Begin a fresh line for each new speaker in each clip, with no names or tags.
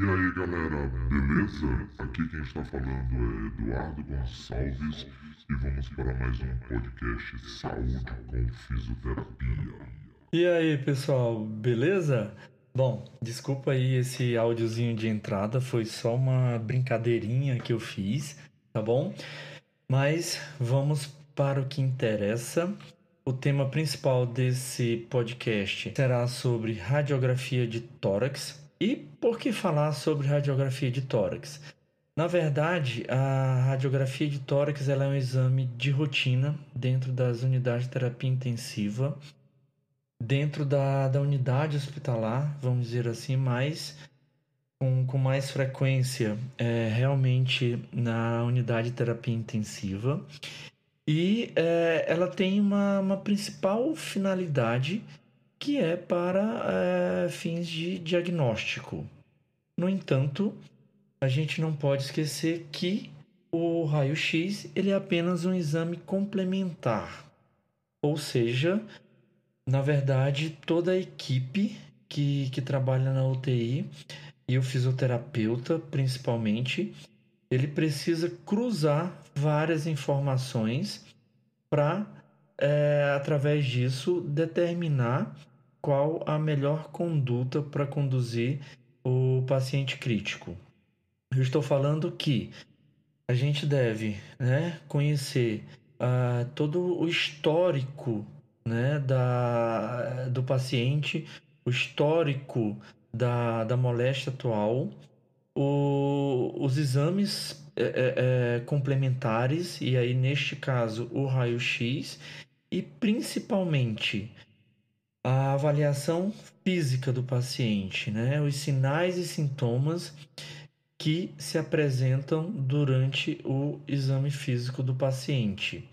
E aí galera, beleza? Aqui quem está falando é Eduardo Gonçalves e vamos para mais um podcast Saúde com Fisioterapia.
E aí pessoal, beleza? Bom, desculpa aí esse áudiozinho de entrada, foi só uma brincadeirinha que eu fiz, tá bom? Mas vamos para o que interessa. O tema principal desse podcast será sobre radiografia de tórax. E por que falar sobre radiografia de tórax? Na verdade, a radiografia de tórax é um exame de rotina dentro das unidades de terapia intensiva, dentro da, da unidade hospitalar, vamos dizer assim, mas com, com mais frequência é, realmente na unidade de terapia intensiva. E é, ela tem uma, uma principal finalidade que é para é, fins de diagnóstico. No entanto, a gente não pode esquecer que o raio-x ele é apenas um exame complementar. Ou seja, na verdade, toda a equipe que, que trabalha na UTI e o fisioterapeuta, principalmente, ele precisa cruzar várias informações para, é, através disso, determinar qual a melhor conduta para conduzir o paciente crítico. Eu estou falando que a gente deve né, conhecer uh, todo o histórico né, da, do paciente, o histórico da, da moléstia atual, o, os exames é, é, é, complementares, e aí neste caso o raio-x, e principalmente a avaliação física do paciente, né? os sinais e sintomas que se apresentam durante o exame físico do paciente.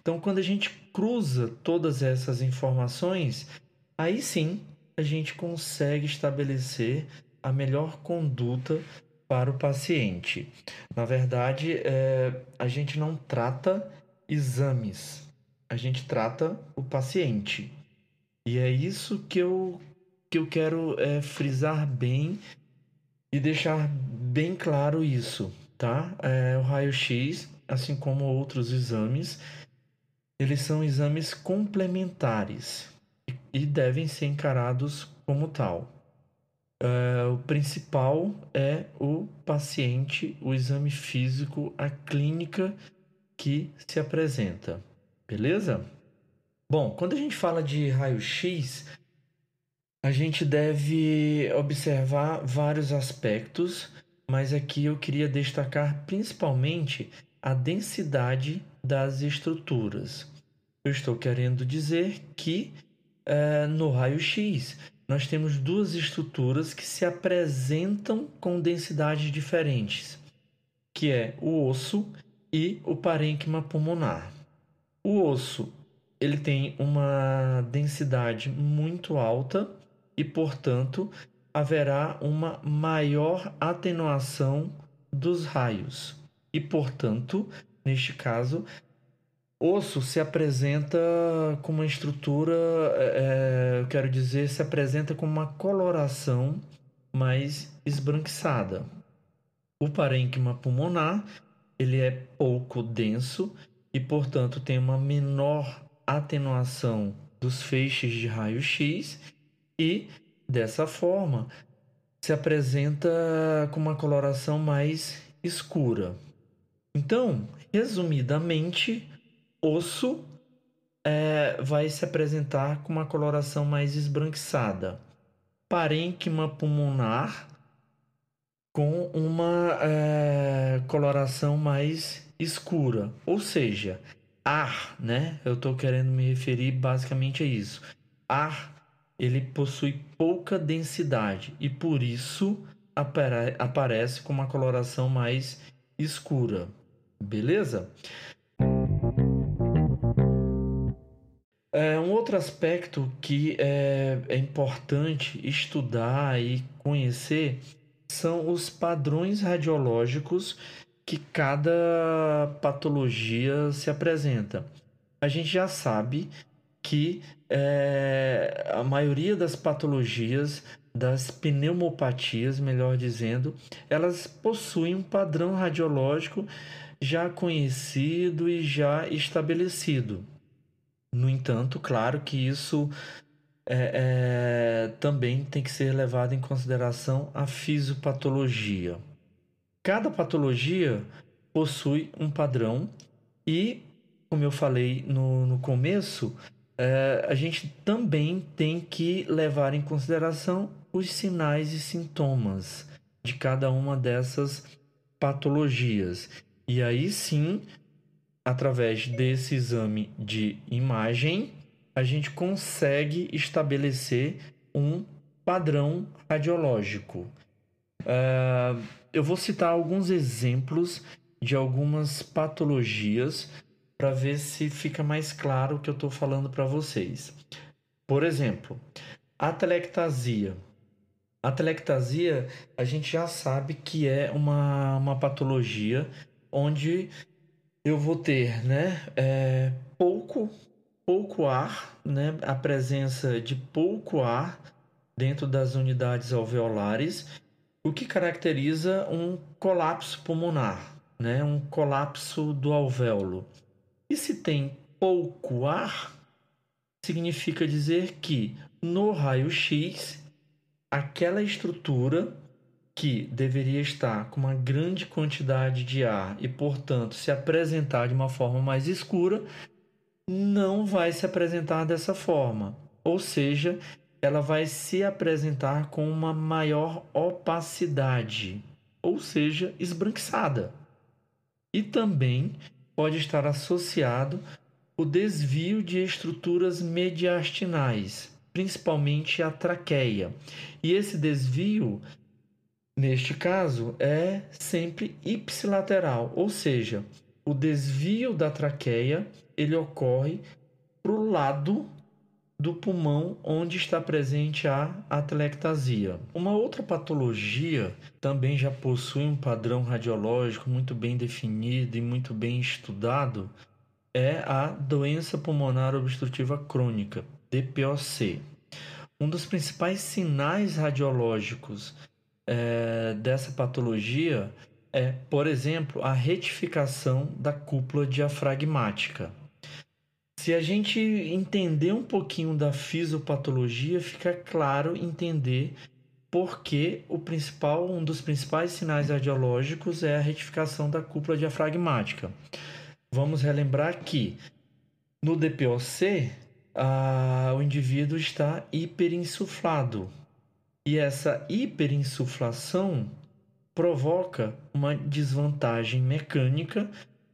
Então, quando a gente cruza todas essas informações, aí sim a gente consegue estabelecer a melhor conduta para o paciente. Na verdade, é, a gente não trata exames, a gente trata o paciente. E é isso que eu, que eu quero é, frisar bem e deixar bem claro isso, tá? É, o raio-x, assim como outros exames, eles são exames complementares e devem ser encarados como tal. Uh, o principal é o paciente, o exame físico, a clínica que se apresenta, beleza? Bom, quando a gente fala de raio-x, a gente deve observar vários aspectos, mas aqui eu queria destacar principalmente a densidade das estruturas. Eu estou querendo dizer que uh, no raio-x nós temos duas estruturas que se apresentam com densidades diferentes, que é o osso e o parênquima pulmonar. O osso ele tem uma densidade muito alta e, portanto, haverá uma maior atenuação dos raios. E, portanto, neste caso, osso se apresenta com uma estrutura, é, é, quero dizer, se apresenta com uma coloração mais esbranquiçada. O parênquima pulmonar ele é pouco denso e, portanto, tem uma menor atenuação dos feixes de raio-x e, dessa forma, se apresenta com uma coloração mais escura. Então, resumidamente, osso é, vai se apresentar com uma coloração mais esbranquiçada. Parênquima pulmonar com uma é, coloração mais escura, ou seja, ar, né? Eu estou querendo me referir basicamente a isso. Ar, ele possui pouca densidade e por isso apare aparece com uma coloração mais escura. Beleza? É, um outro aspecto que é, é importante estudar e conhecer são os padrões radiológicos que cada patologia se apresenta. A gente já sabe que é, a maioria das patologias das pneumopatias, melhor dizendo, elas possuem um padrão radiológico já conhecido e já estabelecido. No entanto, claro que isso é, é, também tem que ser levado em consideração a fisiopatologia. Cada patologia possui um padrão e, como eu falei no, no começo, é, a gente também tem que levar em consideração os sinais e sintomas de cada uma dessas patologias. E aí sim, através desse exame de imagem, a gente consegue estabelecer um padrão radiológico. Uh, eu vou citar alguns exemplos de algumas patologias para ver se fica mais claro o que eu estou falando para vocês. Por exemplo, atelectasia. A telectasia, a gente já sabe que é uma, uma patologia onde eu vou ter né, é, pouco, pouco ar, né, a presença de pouco ar dentro das unidades alveolares, o que caracteriza um colapso pulmonar, né, um colapso do alvéolo. E se tem pouco ar, significa dizer que no raio-x aquela estrutura que deveria estar com uma grande quantidade de ar e, portanto, se apresentar de uma forma mais escura, não vai se apresentar dessa forma. Ou seja, ela vai se apresentar com uma maior opacidade, ou seja, esbranquiçada. E também pode estar associado o desvio de estruturas mediastinais, principalmente a traqueia. E esse desvio, neste caso, é sempre ipsilateral, ou seja, o desvio da traqueia ele ocorre para o lado do pulmão onde está presente a atelectasia. Uma outra patologia também já possui um padrão radiológico muito bem definido e muito bem estudado é a doença pulmonar obstrutiva crônica, DPOC. Um dos principais sinais radiológicos é, dessa patologia é, por exemplo, a retificação da cúpula diafragmática. Se a gente entender um pouquinho da fisiopatologia, fica claro entender por que o principal, um dos principais sinais radiológicos é a retificação da cúpula diafragmática. Vamos relembrar que no DPOC o indivíduo está hiperinsuflado e essa hiperinsuflação provoca uma desvantagem mecânica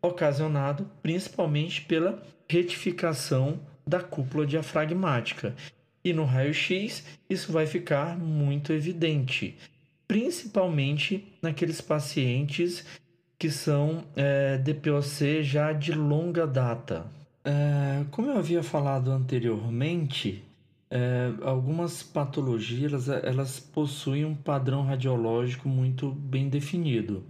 ocasionado principalmente pela retificação da cúpula diafragmática. E no raio-x isso vai ficar muito evidente, principalmente naqueles pacientes que são é, DPOC já de longa data. É, como eu havia falado anteriormente, é, algumas patologias elas, possuem um padrão radiológico muito bem definido.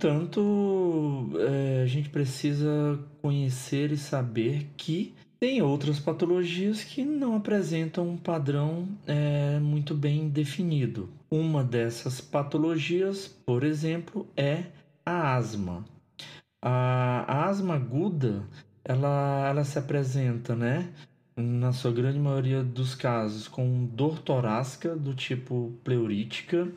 Entanto, é, a gente precisa conhecer e saber que tem outras patologias que não apresentam um padrão é, muito bem definido. Uma dessas patologias, por exemplo, é a asma. A, a asma aguda ela, ela se apresenta, né, na sua grande maioria dos casos, com dor torácica do tipo pleurítica,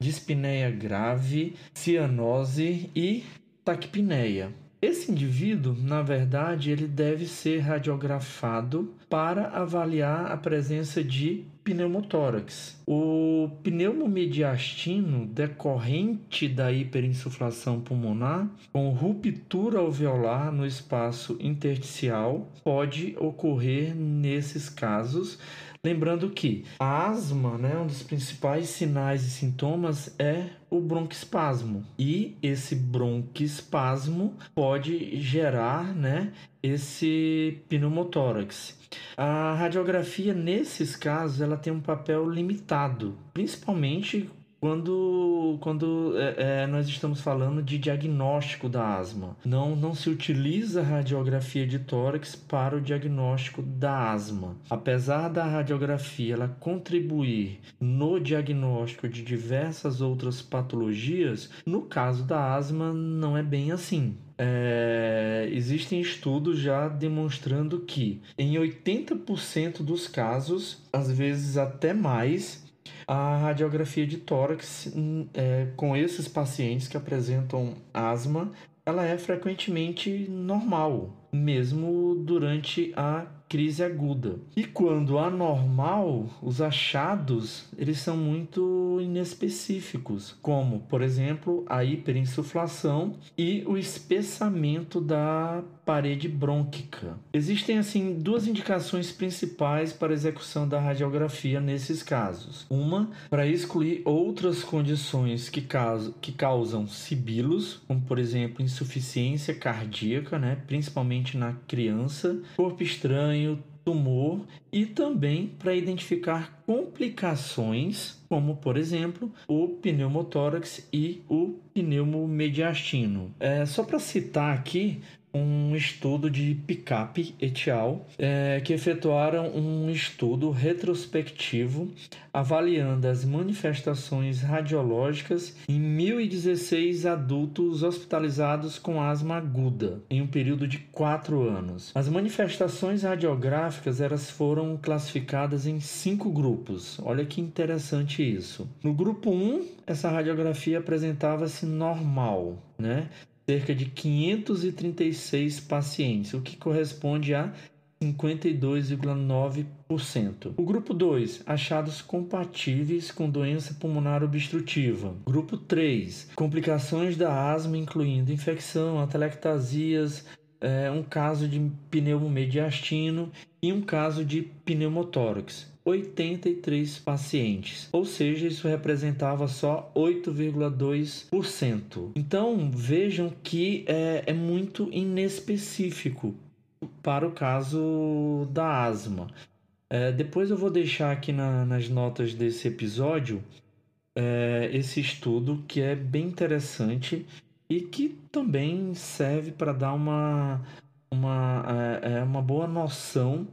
dispneia grave, cianose e taquipneia. Esse indivíduo, na verdade, ele deve ser radiografado para avaliar a presença de pneumotórax. O pneumomediastino decorrente da hiperinsuflação pulmonar com ruptura alveolar no espaço intersticial pode ocorrer nesses casos Lembrando que a asma, né, um dos principais sinais e sintomas é o bronquispasmo. E esse bronquispasmo pode gerar, né, esse pneumotórax. A radiografia nesses casos ela tem um papel limitado, principalmente quando, quando é, é, nós estamos falando de diagnóstico da asma. Não, não se utiliza radiografia de tórax para o diagnóstico da asma. Apesar da radiografia ela contribuir no diagnóstico de diversas outras patologias, no caso da asma não é bem assim. É, existem estudos já demonstrando que em 80% dos casos, às vezes até mais, a radiografia de tórax hum, é, com esses pacientes que apresentam asma, ela é frequentemente normal, mesmo durante a crise aguda. E quando anormal, os achados eles são muito inespecíficos, como, por exemplo, a hiperinsuflação e o espessamento da parede brônquica. Existem assim duas indicações principais para execução da radiografia nesses casos. Uma para excluir outras condições que, causam, que causam sibilos, como por exemplo insuficiência cardíaca, né, principalmente na criança, corpo estranho, tumor e também para identificar complicações, como por exemplo o pneumotórax e o pneumomediastino. É, só para citar aqui, um estudo de Picap et al., é, que efetuaram um estudo retrospectivo avaliando as manifestações radiológicas em 1.016 adultos hospitalizados com asma aguda em um período de 4 anos. As manifestações radiográficas elas foram classificadas em cinco grupos. Olha que interessante isso. No grupo 1, essa radiografia apresentava-se normal, né? Cerca de 536 pacientes, o que corresponde a 52,9%. O grupo 2, achados compatíveis com doença pulmonar obstrutiva. Grupo 3, complicações da asma, incluindo infecção, atelectasias, é, um caso de pneumomediastino e um caso de pneumotórax. 83 pacientes, ou seja, isso representava só 8,2%. Então vejam que é, é muito inespecífico para o caso da asma. É, depois eu vou deixar aqui na, nas notas desse episódio é, esse estudo que é bem interessante e que também serve para dar uma, uma, é, é uma boa noção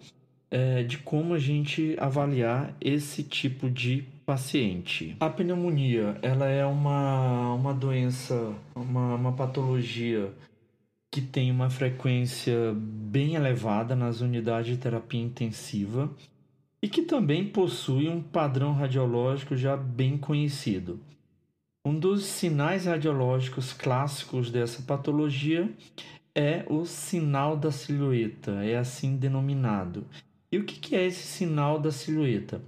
é, de como a gente avaliar esse tipo de paciente. A pneumonia, ela é uma, uma doença, uma, uma patologia que tem uma frequência bem elevada nas unidades de terapia intensiva e que também possui um padrão radiológico já bem conhecido. Um dos sinais radiológicos clássicos dessa patologia é o sinal da silhueta, é assim denominado. E o que é esse sinal da silhueta?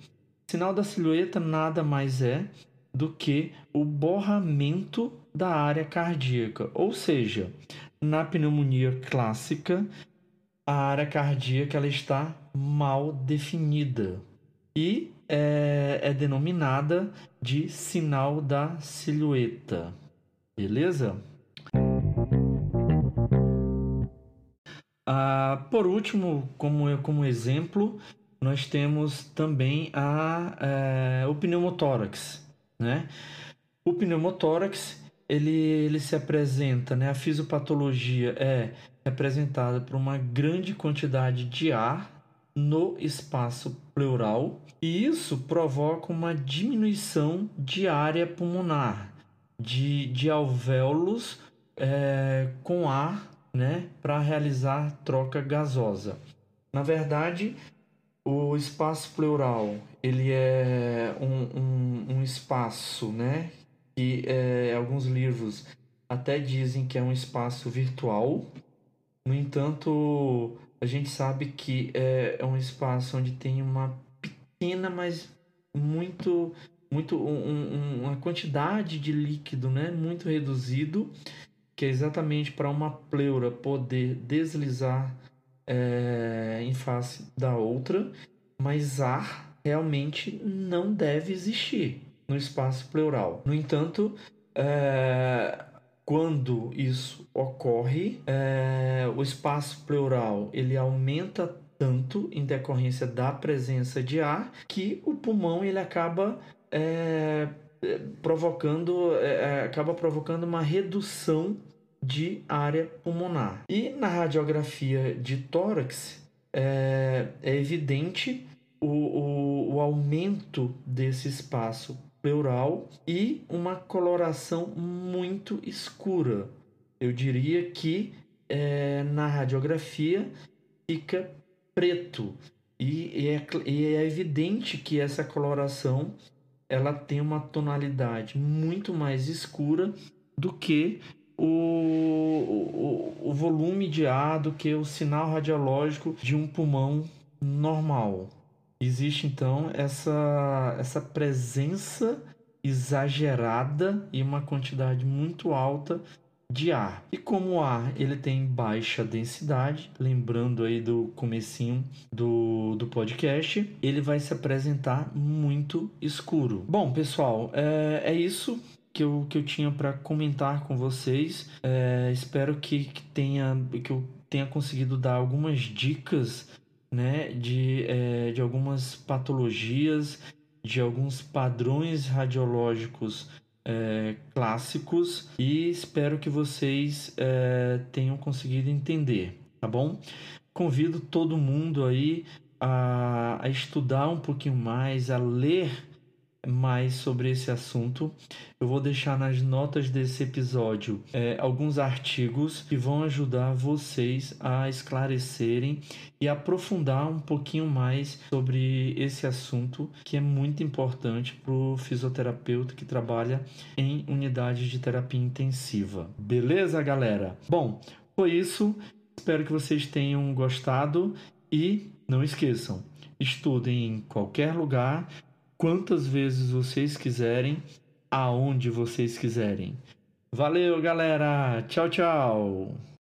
Sinal da silhueta nada mais é do que o borramento da área cardíaca, ou seja, na pneumonia clássica, a área cardíaca ela está mal definida e é, é denominada de sinal da silhueta. Beleza? Por último, como, como exemplo, nós temos também a, é, o pneumotórax. Né? O pneumotórax ele, ele se apresenta, né? a fisiopatologia é representada por uma grande quantidade de ar no espaço pleural e isso provoca uma diminuição de área pulmonar, de, de alvéolos é, com ar né, para realizar troca gasosa. Na verdade, o espaço pleural ele é um, um, um espaço, né, que é, alguns livros até dizem que é um espaço virtual. No entanto, a gente sabe que é, é um espaço onde tem uma pequena, mas muito, muito um, um, uma quantidade de líquido, né, muito reduzido que é exatamente para uma pleura poder deslizar é, em face da outra, mas ar realmente não deve existir no espaço pleural. No entanto, é, quando isso ocorre, é, o espaço pleural ele aumenta tanto em decorrência da presença de ar que o pulmão ele acaba é, provocando, é, é, acaba provocando uma redução de área pulmonar. E na radiografia de tórax é, é evidente o, o, o aumento desse espaço pleural e uma coloração muito escura. Eu diria que é, na radiografia fica preto. E, e, é, e é evidente que essa coloração ela tem uma tonalidade muito mais escura do que o, o, o volume de ar, do que o sinal radiológico de um pulmão normal. Existe então essa, essa presença exagerada e uma quantidade muito alta de ar. E como o ar ele tem baixa densidade, lembrando aí do comecinho do, do podcast, ele vai se apresentar muito escuro. Bom, pessoal, é, é isso que eu, que eu tinha para comentar com vocês. É, espero que, que, tenha, que eu tenha conseguido dar algumas dicas né, de, é, de algumas patologias, de alguns padrões radiológicos é, clássicos e espero que vocês é, tenham conseguido entender, tá bom? Convido todo mundo aí a, a estudar um pouquinho mais, a ler mais sobre esse assunto. Eu vou deixar nas notas desse episódio é, alguns artigos que vão ajudar vocês a esclarecerem e aprofundar um pouquinho mais sobre esse assunto que é muito importante para o fisioterapeuta que trabalha em unidade de terapia intensiva. Beleza, galera? Bom, foi isso. Espero que vocês tenham gostado e não esqueçam, estudem em qualquer lugar quantas vezes vocês quiserem, aonde vocês quiserem. Valeu, galera! Tchau, tchau!